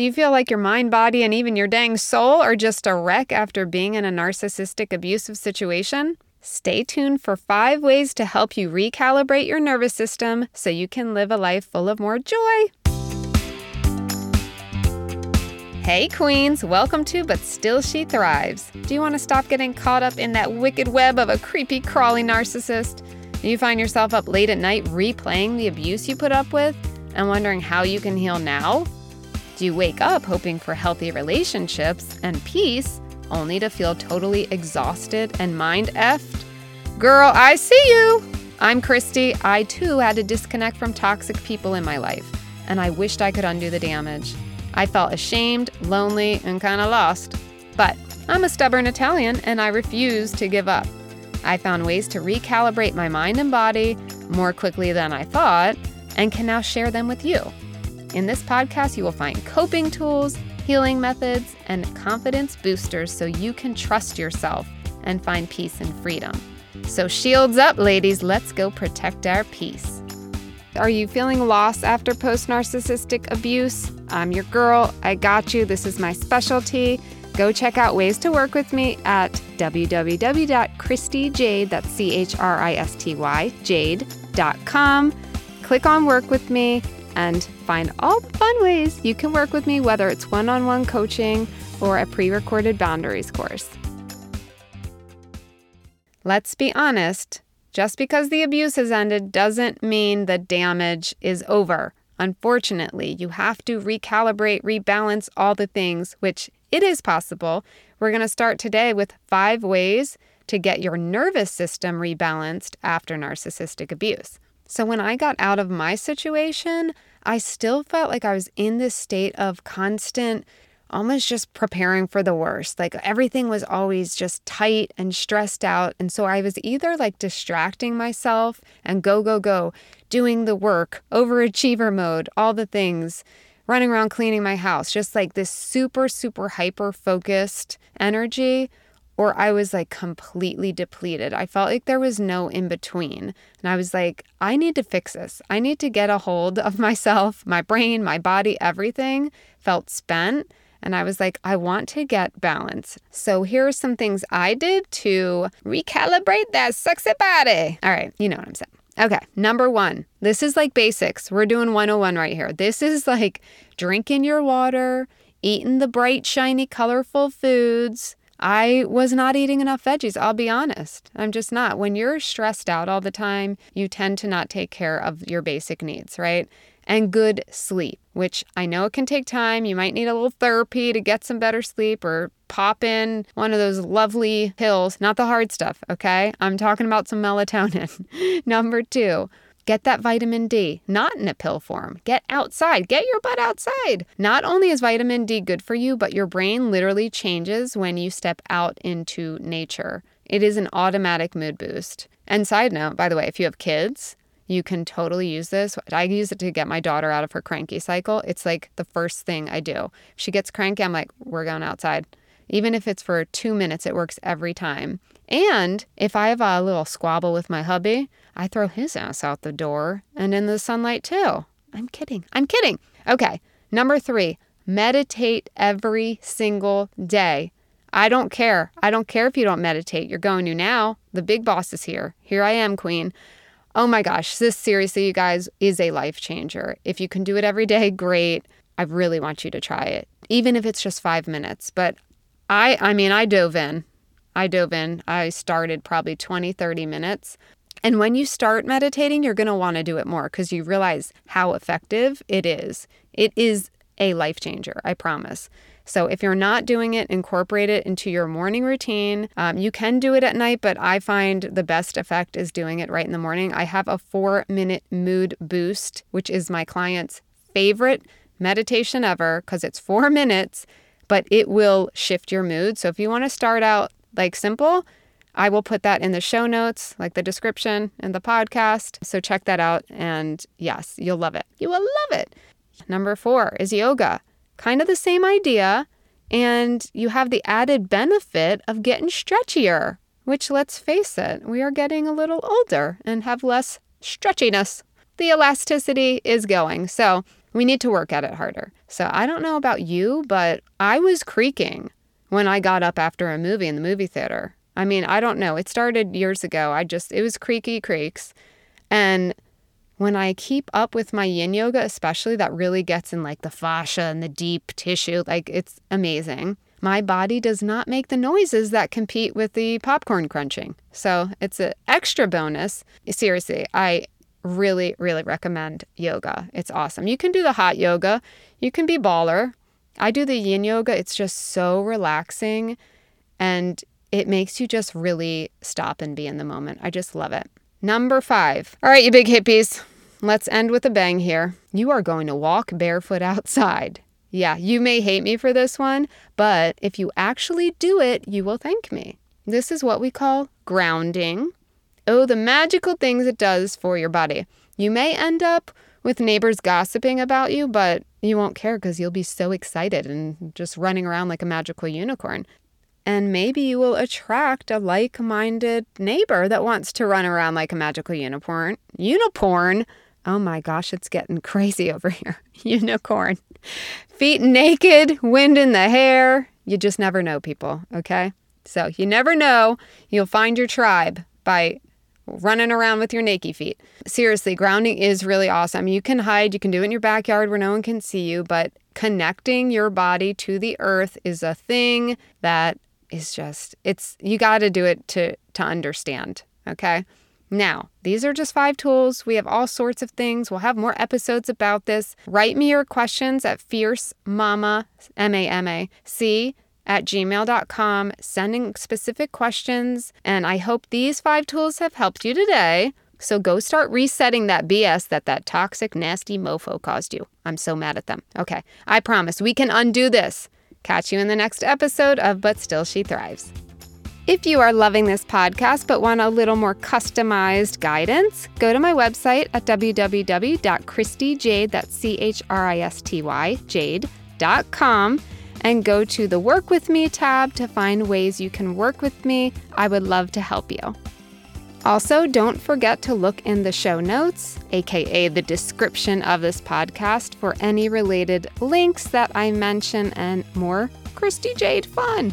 Do you feel like your mind, body, and even your dang soul are just a wreck after being in a narcissistic, abusive situation? Stay tuned for five ways to help you recalibrate your nervous system so you can live a life full of more joy. Hey, Queens, welcome to But Still She Thrives. Do you want to stop getting caught up in that wicked web of a creepy, crawly narcissist? Do you find yourself up late at night replaying the abuse you put up with and wondering how you can heal now? Do you wake up hoping for healthy relationships and peace only to feel totally exhausted and mind effed? Girl, I see you! I'm Christy. I too had to disconnect from toxic people in my life, and I wished I could undo the damage. I felt ashamed, lonely, and kind of lost. But I'm a stubborn Italian and I refuse to give up. I found ways to recalibrate my mind and body more quickly than I thought and can now share them with you. In this podcast, you will find coping tools, healing methods, and confidence boosters so you can trust yourself and find peace and freedom. So, shields up, ladies, let's go protect our peace. Are you feeling lost after post narcissistic abuse? I'm your girl. I got you. This is my specialty. Go check out ways to work with me at www.christyjade, that's C H R I S T Y, jade.com. Click on work with me and find all the fun ways you can work with me, whether it's one on one coaching or a pre recorded boundaries course. Let's be honest just because the abuse has ended doesn't mean the damage is over. Unfortunately, you have to recalibrate, rebalance all the things, which it is possible. We're going to start today with five ways to get your nervous system rebalanced after narcissistic abuse. So, when I got out of my situation, I still felt like I was in this state of constant, almost just preparing for the worst. Like everything was always just tight and stressed out. And so I was either like distracting myself and go, go, go, doing the work, overachiever mode, all the things, running around cleaning my house, just like this super, super hyper focused energy or I was like completely depleted. I felt like there was no in between. And I was like, I need to fix this. I need to get a hold of myself, my brain, my body, everything felt spent. And I was like, I want to get balance. So here are some things I did to recalibrate that sexy body. All right, you know what I'm saying. Okay, number one, this is like basics. We're doing 101 right here. This is like drinking your water, eating the bright, shiny, colorful foods, I was not eating enough veggies, I'll be honest. I'm just not. When you're stressed out all the time, you tend to not take care of your basic needs, right? And good sleep, which I know it can take time. You might need a little therapy to get some better sleep or pop in one of those lovely pills, not the hard stuff, okay? I'm talking about some melatonin. Number two, Get that vitamin D, not in a pill form. Get outside. Get your butt outside. Not only is vitamin D good for you, but your brain literally changes when you step out into nature. It is an automatic mood boost. And side note, by the way, if you have kids, you can totally use this. I use it to get my daughter out of her cranky cycle. It's like the first thing I do. If she gets cranky, I'm like, we're going outside. Even if it's for two minutes, it works every time. And if I have a little squabble with my hubby, I throw his ass out the door and in the sunlight too. I'm kidding. I'm kidding. Okay. Number three, meditate every single day. I don't care. I don't care if you don't meditate. You're going to now. The big boss is here. Here I am, queen. Oh my gosh, this seriously, you guys, is a life changer. If you can do it every day, great. I really want you to try it, even if it's just five minutes. But I, I mean, I dove in. I dove in. I started probably 20, 30 minutes. And when you start meditating, you're going to want to do it more because you realize how effective it is. It is a life changer, I promise. So if you're not doing it, incorporate it into your morning routine. Um, you can do it at night, but I find the best effect is doing it right in the morning. I have a four minute mood boost, which is my client's favorite meditation ever because it's four minutes, but it will shift your mood. So if you want to start out like simple, I will put that in the show notes, like the description and the podcast. So check that out. And yes, you'll love it. You will love it. Number four is yoga. Kind of the same idea. And you have the added benefit of getting stretchier, which let's face it, we are getting a little older and have less stretchiness. The elasticity is going. So we need to work at it harder. So I don't know about you, but I was creaking when I got up after a movie in the movie theater. I mean, I don't know. It started years ago. I just, it was creaky creaks. And when I keep up with my yin yoga, especially that really gets in like the fascia and the deep tissue, like it's amazing. My body does not make the noises that compete with the popcorn crunching. So it's an extra bonus. Seriously, I really, really recommend yoga. It's awesome. You can do the hot yoga, you can be baller. I do the yin yoga. It's just so relaxing and it makes you just really stop and be in the moment. I just love it. Number five. All right, you big hippies. Let's end with a bang here. You are going to walk barefoot outside. Yeah, you may hate me for this one, but if you actually do it, you will thank me. This is what we call grounding. Oh, the magical things it does for your body. You may end up with neighbors gossiping about you, but you won't care because you'll be so excited and just running around like a magical unicorn. And maybe you will attract a like minded neighbor that wants to run around like a magical unicorn. Unicorn? Oh my gosh, it's getting crazy over here. Unicorn. Feet naked, wind in the hair. You just never know, people, okay? So you never know. You'll find your tribe by running around with your naked feet. Seriously, grounding is really awesome. You can hide, you can do it in your backyard where no one can see you, but connecting your body to the earth is a thing that is just it's you got to do it to to understand, okay? Now, these are just five tools. We have all sorts of things. We'll have more episodes about this. Write me your questions at fierce mama, M A M A C, at gmail.com, sending specific questions. And I hope these five tools have helped you today. So go start resetting that BS that that toxic, nasty mofo caused you. I'm so mad at them. Okay, I promise we can undo this. Catch you in the next episode of But Still She Thrives. If you are loving this podcast but want a little more customized guidance, go to my website at www.christyjade, that's C-H-R-I-S-T-Y, jade.com, and go to the Work With Me tab to find ways you can work with me. I would love to help you. Also, don't forget to look in the show notes, aka the description of this podcast, for any related links that I mention and more Christy Jade fun.